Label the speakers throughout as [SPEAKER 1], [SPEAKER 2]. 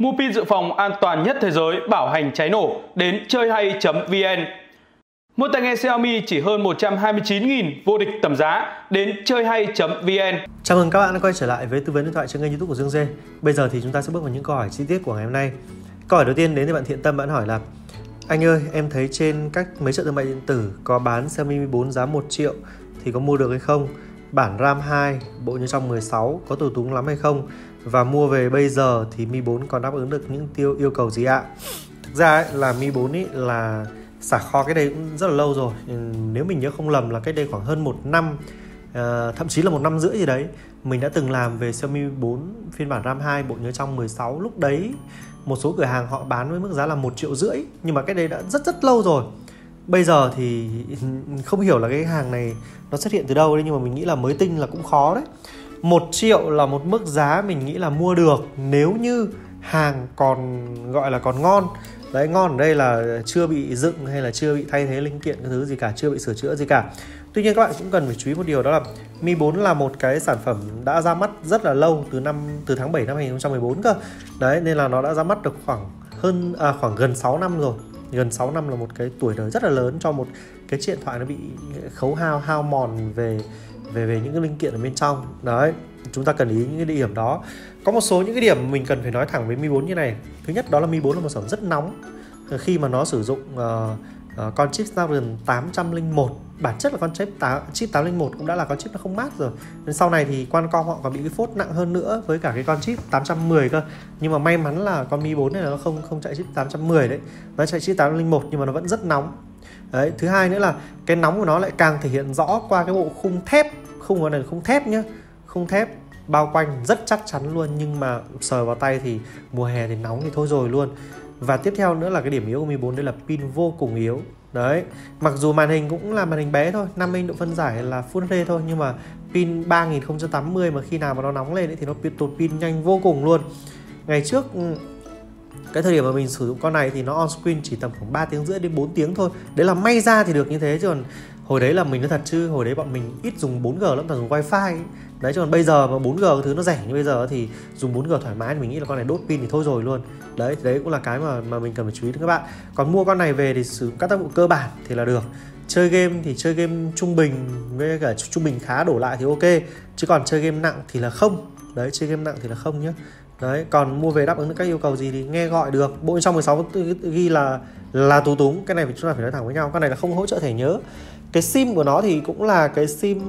[SPEAKER 1] Mua pin dự phòng an toàn nhất thế giới bảo hành cháy nổ đến chơi hay.vn. Mua tai nghe Xiaomi chỉ hơn 129.000 vô địch tầm giá đến chơi hay.vn.
[SPEAKER 2] Chào mừng các bạn đã quay trở lại với tư vấn điện thoại trên kênh YouTube của Dương Dê. Bây giờ thì chúng ta sẽ bước vào những câu hỏi chi tiết của ngày hôm nay. Câu hỏi đầu tiên đến từ bạn Thiện Tâm bạn hỏi là Anh ơi, em thấy trên các mấy chợ thương mại điện tử có bán Xiaomi Mi 4 giá 1 triệu thì có mua được hay không? Bản RAM 2, bộ nhớ trong 16 có tù túng lắm hay không? và mua về bây giờ thì Mi 4 còn đáp ứng được những tiêu yêu cầu gì ạ? Thực ra ấy, là Mi 4 ấy là xả kho cái đây cũng rất là lâu rồi ừ, nếu mình nhớ không lầm là cách đây khoảng hơn một năm à, thậm chí là một năm rưỡi gì đấy mình đã từng làm về Xiaomi 4 phiên bản RAM 2 bộ nhớ trong 16 lúc đấy một số cửa hàng họ bán với mức giá là một triệu rưỡi nhưng mà cái đây đã rất rất lâu rồi bây giờ thì không hiểu là cái hàng này nó xuất hiện từ đâu đấy nhưng mà mình nghĩ là mới tinh là cũng khó đấy. Một triệu là một mức giá mình nghĩ là mua được nếu như hàng còn gọi là còn ngon. Đấy ngon ở đây là chưa bị dựng hay là chưa bị thay thế linh kiện cái thứ gì cả chưa bị sửa chữa gì cả. Tuy nhiên các bạn cũng cần phải chú ý một điều đó là Mi 4 là một cái sản phẩm đã ra mắt rất là lâu từ năm từ tháng 7 năm 2014 cơ. Đấy nên là nó đã ra mắt được khoảng hơn à, khoảng gần 6 năm rồi gần 6 năm là một cái tuổi đời rất là lớn cho một cái điện thoại nó bị khấu hao hao mòn về về về những cái linh kiện ở bên trong. Đấy chúng ta cần ý những cái địa điểm đó. Có một số những cái điểm mình cần phải nói thẳng với Mi 4 như này. Thứ nhất đó là Mi 4 là một sản phẩm rất nóng. Khi mà nó sử dụng uh, uh, con chip Snapdragon 801 bản chất là con chip 8, chip 801 cũng đã là con chip nó không mát rồi. Nên sau này thì Qualcomm họ còn bị cái phốt nặng hơn nữa với cả cái con chip 810 cơ. Nhưng mà may mắn là con Mi 4 này nó không không chạy chip 810 đấy. Nó chạy chip 801 nhưng mà nó vẫn rất nóng. Đấy thứ hai nữa là cái nóng của nó lại càng thể hiện rõ qua cái bộ khung thép khung của này là khung thép nhá. Khung thép bao quanh rất chắc chắn luôn nhưng mà sờ vào tay thì mùa hè thì nóng thì thôi rồi luôn và tiếp theo nữa là cái điểm yếu của Mi 4 đây là pin vô cùng yếu. Đấy mặc dù màn hình cũng là màn hình bé thôi 5 inch độ phân giải là Full HD thôi nhưng mà pin 3080 mà khi nào mà nó nóng lên ấy, thì nó tụt pin nhanh vô cùng luôn. Ngày trước ừ, cái thời điểm mà mình sử dụng con này thì nó on screen chỉ tầm khoảng 3 tiếng rưỡi đến 4 tiếng thôi. Đấy là may ra thì được như thế, chứ còn hồi đấy là mình nói thật chứ, hồi đấy bọn mình ít dùng 4G lắm, toàn dùng wifi ấy. đấy, chứ còn bây giờ mà 4G thứ nó rẻ như bây giờ thì dùng 4G thoải mái thì mình nghĩ là con này đốt pin thì thôi rồi luôn. Đấy đấy cũng là cái mà mà mình cần phải chú ý đến các bạn. Còn mua con này về thì sử dụng các tác vụ cơ bản thì là được. Chơi game thì chơi game trung bình với cả trung bình khá đổ lại thì ok. Chứ còn chơi game nặng thì là không. Đấy, chơi game nặng thì là không nhé đấy còn mua về đáp ứng được các yêu cầu gì thì nghe gọi được. Bộ trong 16 ghi là là tú túng. Cái này chúng ta phải nói thẳng với nhau cái này là không hỗ trợ thẻ nhớ. Cái sim của nó thì cũng là cái sim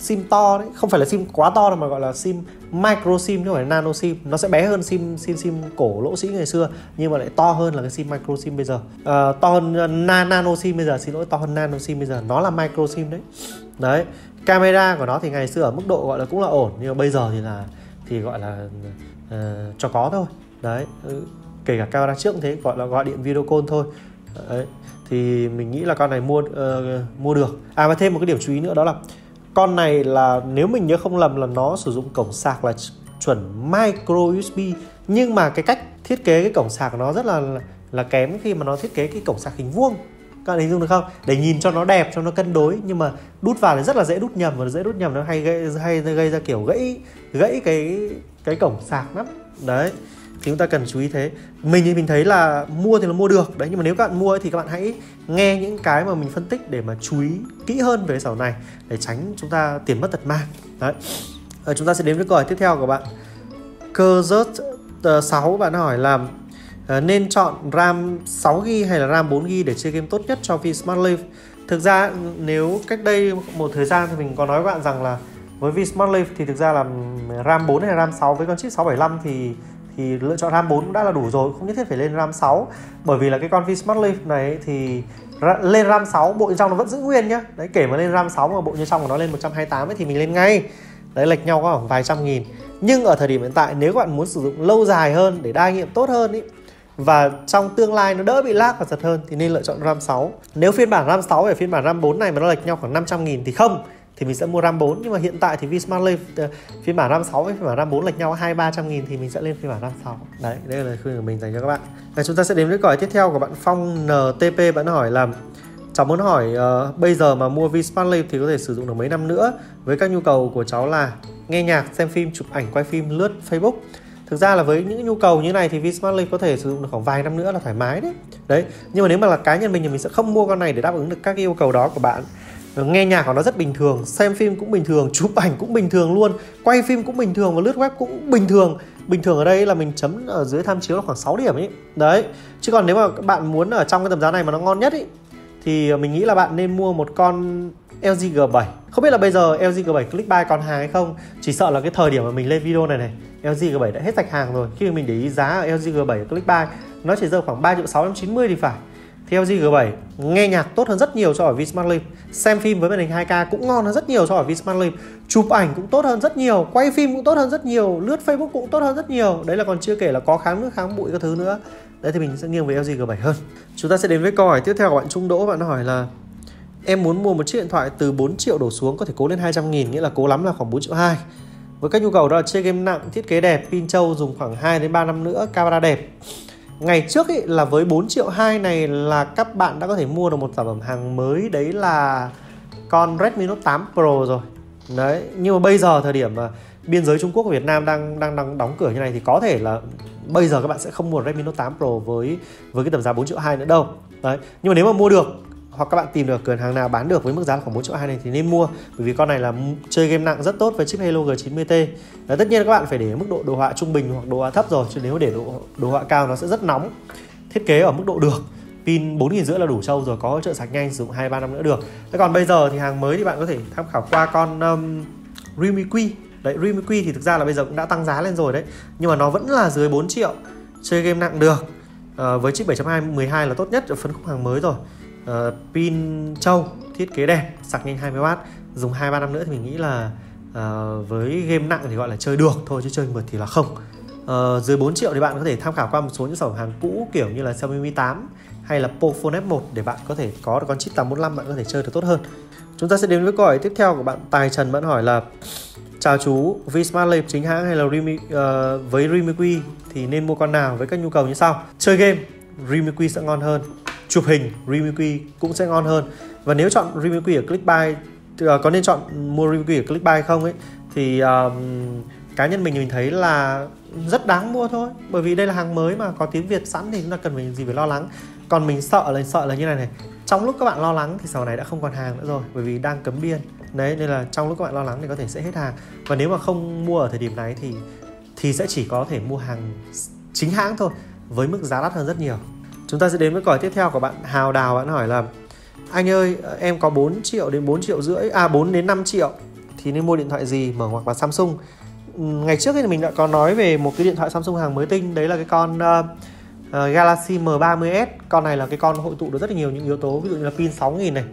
[SPEAKER 2] sim to đấy. Không phải là sim quá to đâu mà gọi là sim micro sim chứ không phải là nano sim. Nó sẽ bé hơn sim sim sim cổ lỗ sĩ ngày xưa nhưng mà lại to hơn là cái sim micro sim bây giờ. À, to hơn ờ, na, nano sim bây giờ xin lỗi to hơn nano sim bây giờ. Nó là micro sim đấy. Đấy camera của nó thì ngày xưa ở mức độ gọi là cũng là ổn nhưng mà bây giờ thì là thì gọi là uh, cho có thôi. Đấy ừ, kể cả camera trước cũng thế gọi là gọi điện video call thôi. Đấy thì mình nghĩ là con này mua uh, mua được. À và thêm một cái điểm chú ý nữa đó là con này là nếu mình nhớ không lầm là nó sử dụng cổng sạc là chuẩn micro USB nhưng mà cái cách thiết kế cái cổng sạc nó rất là là kém khi mà nó thiết kế cái cổng sạc hình vuông. Các bạn hình dung được không? Để nhìn cho nó đẹp cho nó cân đối. Nhưng mà đút vào thì rất là dễ đút nhầm và dễ đút nhầm nó hay gây hay gây ra kiểu gãy gãy cái cái cổng sạc lắm. Đấy thì chúng ta cần chú ý thế. Mình thì mình thấy là mua thì là mua được. Đấy nhưng mà nếu các bạn mua thì các bạn hãy nghe những cái mà mình phân tích để mà chú ý kỹ hơn về sản phẩm này để tránh chúng ta tiền mất tật mang. Đấy. À, chúng ta sẽ đến với câu hỏi tiếp theo của bạn. Cơ rớt ờ, uh, 6 bạn hỏi là uh, nên chọn RAM 6GB hay là RAM 4GB để chơi game tốt nhất cho Vi Smart Live thực ra nếu cách đây một thời gian thì mình có nói với bạn rằng là với Vi Smart Life thì thực ra là RAM 4 hay RAM 6 với con chip 675 thì thì lựa chọn RAM 4 cũng đã là đủ rồi, không nhất thiết phải lên RAM 6 bởi vì là cái con Vsmart Life này thì lên RAM 6 bộ bên trong nó vẫn giữ nguyên nhá. Đấy, kể mà lên RAM 6 mà bộ bên trong của nó lên 128 ấy thì mình lên ngay. Đấy, lệch nhau có khoảng vài trăm nghìn. Nhưng ở thời điểm hiện tại, nếu các bạn muốn sử dụng lâu dài hơn để đa nghiệm tốt hơn ý, và trong tương lai nó đỡ bị lag và giật hơn thì nên lựa chọn RAM 6 nếu phiên bản RAM 6 và phiên bản RAM 4 này mà nó lệch nhau khoảng 500 nghìn thì không thì mình sẽ mua RAM 4 nhưng mà hiện tại thì Vsmart lên ờ, phiên bản RAM 6 với phiên bản RAM 4 lệch nhau hai ba trăm nghìn thì mình sẽ lên phiên bản RAM 6 đấy đây là lời khuyên của mình dành cho các bạn. Và chúng ta sẽ đến với câu hỏi tiếp theo của bạn Phong NTP bạn hỏi là cháu muốn hỏi uh, bây giờ mà mua Vsmart Live thì có thể sử dụng được mấy năm nữa? Với các nhu cầu của cháu là nghe nhạc xem phim chụp ảnh quay phim lướt Facebook. Thực ra là với những nhu cầu như này thì Vsmart Live có thể sử dụng được khoảng vài năm nữa là thoải mái đấy. Đấy nhưng mà nếu mà là cá nhân mình thì mình sẽ không mua con này để đáp ứng được các yêu cầu đó của bạn. Ờ, nghe nhạc của nó rất bình thường, xem phim cũng bình thường, chụp ảnh cũng bình thường luôn, quay phim cũng bình thường và lướt web cũng bình thường. Bình thường ở đây là mình chấm ở dưới tham chiếu là khoảng 6 điểm ấy đấy, chứ còn nếu mà các bạn muốn ở trong cái tầm giá này mà nó ngon nhất ấy thì ờ, mình nghĩ là bạn nên mua một con LG G7 Không biết là bây giờ LG G7 Click Buy còn hàng hay không, Chỉ sợ là cái thời điểm mà mình lên video này này LG G7 đã hết sạch hàng rồi. Khi mà mình để ý giá ở LG G7 Click Buy, Nó chỉ rơi khoảng 3 triệu 690 thì phải. Thì LG G7 nghe nhạc tốt hơn rất nhiều so với Vsmart Live Xem phim với màn hình 2K cũng ngon hơn rất nhiều so với Vsmart Live Chụp ảnh cũng tốt hơn rất nhiều Quay phim cũng tốt hơn rất nhiều Lướt Facebook cũng tốt hơn rất nhiều. Đấy là còn chưa kể là có kháng nước kháng bụi các thứ nữa. Đấy thì mình sẽ nghiêng về LG G7 hơn. Chúng ta sẽ đến với câu hỏi tiếp theo của bạn Trung Đỗ. Bạn hỏi là Em muốn mua một chiếc điện thoại từ 4 triệu đổ xuống có thể cố lên 200 nghìn Nghĩa là cố lắm là khoảng 4 triệu 2 Với các nhu cầu đó là chơi game nặng, thiết kế đẹp, pin trâu dùng khoảng 2 đến 3 năm nữa, camera đẹp. Ngày trước ý, là với 4 triệu 2 này là các bạn đã có thể mua được một sản phẩm hàng mới Đấy là con Redmi Note 8 Pro rồi Đấy, nhưng mà bây giờ thời điểm mà biên giới Trung Quốc và Việt Nam đang đang đang đóng cửa như này thì có thể là bây giờ các bạn sẽ không mua Redmi Note 8 Pro với với cái tầm giá 4 triệu 2 nữa đâu. Đấy, nhưng mà nếu mà mua được hoặc các bạn tìm được cửa hàng nào bán được với mức giá khoảng 4 triệu 2 này thì nên mua bởi vì con này là chơi game nặng rất tốt với chip Helio G90T và tất nhiên các bạn phải để mức độ đồ họa trung bình hoặc đồ họa thấp rồi chứ nếu để độ đồ họa cao nó sẽ rất nóng thiết kế ở mức độ được pin 4 rưỡi là đủ sâu rồi có hỗ trợ sạc nhanh sử dụng 2 3 năm nữa được. Thế còn bây giờ thì hàng mới thì bạn có thể tham khảo qua con um, Realme Q. Đấy Realme Q thì thực ra là bây giờ cũng đã tăng giá lên rồi đấy, nhưng mà nó vẫn là dưới 4 triệu. Chơi game nặng được. À, với chip 7.2 12 là tốt nhất ở phân khúc hàng mới rồi uh, pin trâu thiết kế đẹp sạc nhanh 20W dùng 2 3 năm nữa thì mình nghĩ là uh, với game nặng thì gọi là chơi được thôi chứ chơi mượt thì là không. Uh, dưới 4 triệu thì bạn có thể tham khảo qua một số những sản phẩm hàng cũ kiểu như là Xiaomi Mi 8 hay là Pocophone F1 để bạn có thể có được con chip 845 bạn có thể chơi được tốt hơn. Chúng ta sẽ đến với câu hỏi tiếp theo của bạn Tài Trần. Bạn hỏi là Chào chú, Vsmart Live chính hãng hay là Rimi, uh, với Rimiqui thì nên mua con nào với các nhu cầu như sau? Chơi game, Rimiqui sẽ ngon hơn chụp hình Realme cũng sẽ ngon hơn. Và nếu chọn Realme ở Clickbuy uh, có nên chọn mua Realme ở Clickbuy không ấy? Thì um, cá nhân mình mình thấy là rất đáng mua thôi. Bởi vì đây là hàng mới mà có tiếng Việt sẵn thì chúng ta cần phải gì phải lo lắng. Còn mình sợ là sợ là như này này trong lúc các bạn lo lắng thì sau này đã không còn hàng nữa rồi bởi vì đang cấm biên. Đấy nên là trong lúc các bạn lo lắng thì có thể sẽ hết hàng. Và nếu mà không mua ở thời điểm này thì thì sẽ chỉ có thể mua hàng chính hãng thôi với mức giá đắt hơn rất nhiều. Chúng ta sẽ đến với câu hỏi tiếp theo của bạn Hào Đào. Bạn hỏi là Anh ơi ờ, em có 4 triệu đến 4 triệu rưỡi À 4 đến 5 triệu Thì nên mua điện thoại gì mở hoặc là Samsung? Ngày trước thì mình đã có nói về một cái điện thoại Samsung hàng mới tinh. Đấy là cái con uh, uh, Galaxy M30s Con này là cái con hội tụ được rất là nhiều những yếu tố Ví dụ như là pin 6000 này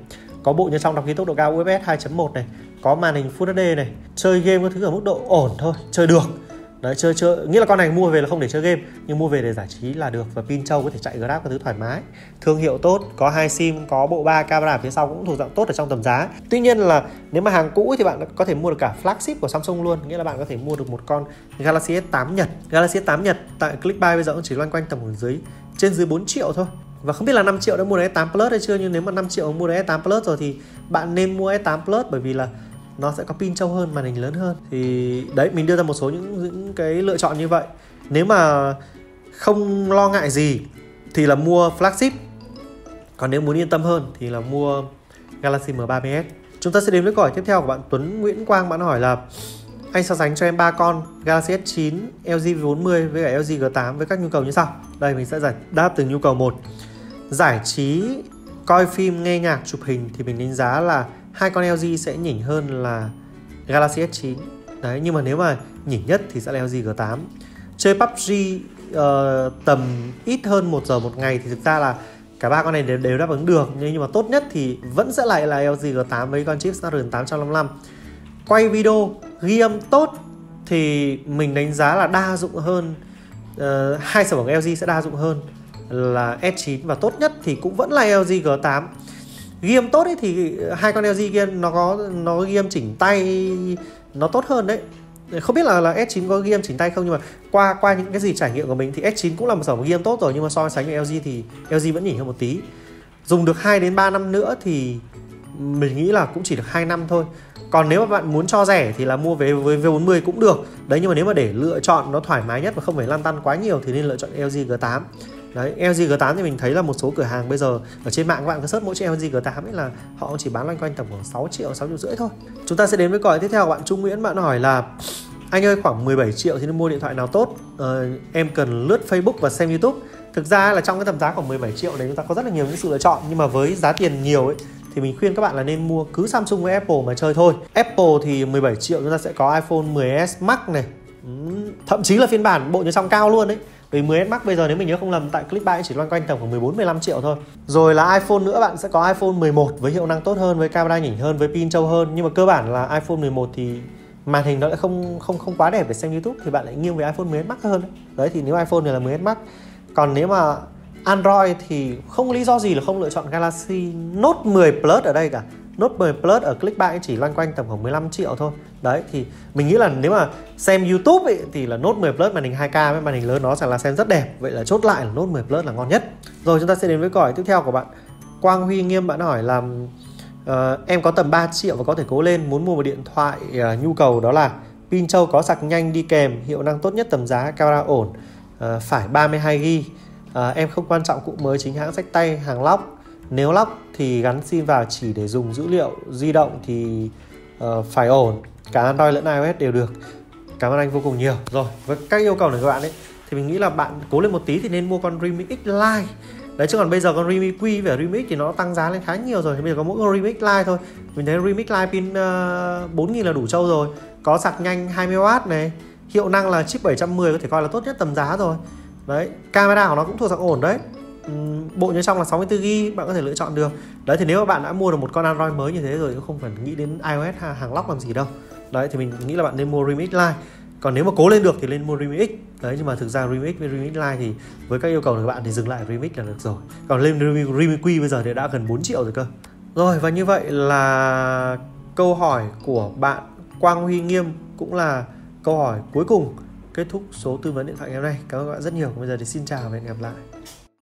[SPEAKER 2] Có bộ nhớ trong đọc ký tốc độ cao UFS 2.1 này Có màn hình Full HD này Chơi game có thứ ở mức độ ổn thôi Chơi được đấy, chơi chơi nghĩa là con này mua về là không để chơi game, nhưng mua về để giải trí là được và pin trâu có thể chạy grab các thứ thoải mái. Thương hiệu tốt, có hai sim, có bộ ba camera phía sau cũng thuộc dạng tốt ở trong tầm giá. Tuy nhiên là nếu mà hàng cũ thì bạn có thể mua được cả flagship của Samsung luôn, nghĩa là bạn có thể mua được một con Galaxy S8 Nhật. Galaxy S8 Nhật tại Clickbuy bây giờ cũng chỉ loanh quanh tầm khoảng dưới, trên dưới 4 triệu thôi. Và không biết là 5 triệu đã mua được S8 Plus hay chưa, nhưng nếu mà 5 triệu mua được S8 Plus rồi thì bạn nên mua S8 Plus bởi vì là nó sẽ có pin trâu hơn màn hình lớn hơn. Thì đấy mình đưa ra một số những những cái lựa chọn như vậy. Nếu mà không lo ngại gì thì là mua flagship. Còn nếu muốn yên tâm hơn thì là mua Galaxy M30s chúng ta sẽ đến với câu hỏi tiếp theo của bạn Tuấn Nguyễn Quang. Bạn hỏi là anh so sánh cho em ba con Galaxy S9, LG V40 với cả LG G8 với các nhu cầu như sau. Đây mình sẽ giải đáp từng nhu cầu một. Giải trí, coi phim, nghe nhạc, chụp hình thì mình đánh giá là hai con LG sẽ nhỉnh hơn là Galaxy S9 đấy nhưng mà nếu mà nhỉnh nhất thì sẽ là LG G8 chơi PUBG uh, ờ, tầm ít hơn một giờ một ngày thì thực ra là cả ba con này đều, đều đáp ứng được. Nhưng mà tốt nhất thì vẫn sẽ lại là LG G8 với con chip Snapdragon 855 quay video ghi âm tốt thì mình đánh giá là đa dụng hơn uh, hai sản phẩm LG sẽ đa dụng hơn là S9 và tốt nhất thì cũng vẫn là LG G8 ghi âm tốt ấy thì hai con LG kia nó có, nó ghi âm chỉnh tay nó tốt hơn đấy. Không biết là là S9 có ghi âm chỉnh tay không nhưng mà qua qua những cái gì trải nghiệm của mình thì S9 cũng là một sản phẩm ghi âm tốt rồi nhưng mà so sánh với LG thì LG vẫn nhỉnh hơn một tí. Dùng được 2 đến 3 năm nữa thì mình nghĩ là cũng chỉ được 2 năm thôi. Còn nếu mà bạn muốn cho rẻ thì là mua về với V40 cũng được. Đấy, nhưng mà nếu mà để lựa chọn nó thoải mái nhất và không phải lăn tăn quá nhiều thì nên lựa chọn LG G8 Đấy, LG G8 thì mình thấy là một số cửa hàng bây giờ ở trên mạng các bạn cứ search mỗi chiếc LG G8 ấy là họ chỉ bán loanh quanh tầm khoảng 6 triệu, 6 triệu rưỡi thôi. Chúng ta sẽ đến với câu hỏi tiếp theo bạn Trung Nguyễn bạn hỏi là anh ơi khoảng 17 triệu thì nên mua điện thoại nào tốt? Ờ, em cần lướt Facebook và xem YouTube. Thực ra là trong cái tầm giá khoảng 17 triệu đấy chúng ta có rất là nhiều những sự lựa chọn nhưng mà với giá tiền nhiều ấy thì mình khuyên các bạn là nên mua cứ Samsung với Apple mà chơi thôi. Apple thì 17 triệu chúng ta sẽ có iPhone 10s Max này, thậm chí là phiên bản bộ nhớ trong cao luôn đấy vì 10S Max bây giờ nếu mình nhớ không lầm tại Clickbank chỉ loanh quanh tầm khoảng 14 15 triệu thôi. Rồi là iPhone nữa bạn sẽ có iPhone 11 với hiệu năng tốt hơn, với camera nhỉnh hơn, với pin trâu hơn nhưng mà cơ bản là iPhone 11 thì màn hình nó lại không không không quá đẹp để xem YouTube thì bạn lại nghiêng về iPhone 10s Max hơn. Đấy, thì nếu iPhone này là 10s Max. Còn nếu mà Android thì không lý do gì là không lựa chọn Galaxy Note 10 Plus ở đây cả. Note 10 Plus ở Clickbank chỉ loanh quanh tầm khoảng 15 triệu thôi. Đấy thì mình nghĩ là nếu mà xem YouTube ấy, thì là Note 10 Plus màn hình 2K với màn hình lớn nó sẽ là xem rất đẹp. Vậy là chốt lại là Note 10 Plus là ngon nhất. Rồi chúng ta sẽ đến với câu hỏi tiếp theo của bạn. Quang Huy Nghiêm bạn hỏi là uh, em có tầm 3 triệu và có thể cố lên muốn mua một điện thoại uh, nhu cầu đó là pin châu có sạc nhanh đi kèm, hiệu năng tốt nhất tầm giá, camera ổn, uh, phải 32 GB. Uh, em không quan trọng cụ mới chính hãng sách tay, hàng lóc nếu lắp thì gắn sim vào chỉ để dùng dữ liệu di động thì uh, phải ổn. Cả Android lẫn iOS đều được. Cảm ơn anh vô cùng nhiều. Rồi với các yêu cầu này các bạn ấy thì mình nghĩ là bạn cố lên một tí thì nên mua con Realme X Lite. Đấy chứ còn bây giờ con Realme Q và Realme X thì nó tăng giá lên khá nhiều rồi. Thì bây giờ có mỗi con Realme X Lite thôi. Mình thấy Realme X Lite pin uh, ờ, 4000 là đủ trâu rồi. Có sạc nhanh 20W này. Hiệu năng là chip 710 có thể coi là tốt nhất tầm giá rồi. Đấy camera của nó cũng thuộc dạng ổn đấy bộ nhớ trong là 64GB bạn có thể lựa chọn được. Đấy, thì nếu mà bạn đã mua được một con Android mới như thế rồi cũng không phải nghĩ đến iOS hàng lóc làm gì đâu. Đấy, thì mình nghĩ là bạn nên mua Remix Lite. Còn nếu mà cố lên được thì lên mua Remix đấy, nhưng mà thực ra Remix với Remix Lite thì với các yêu cầu của bạn thì dừng lại Remix là được rồi. Còn lên Remix Q bây giờ thì đã gần 4 triệu rồi cơ. Rồi, và như vậy là câu hỏi của bạn Quang Huy Nghiêm cũng là câu hỏi cuối cùng kết thúc số tư vấn điện thoại ngày hôm nay. Cảm ơn các bạn rất nhiều. Bây giờ thì xin chào và hẹn gặp lại.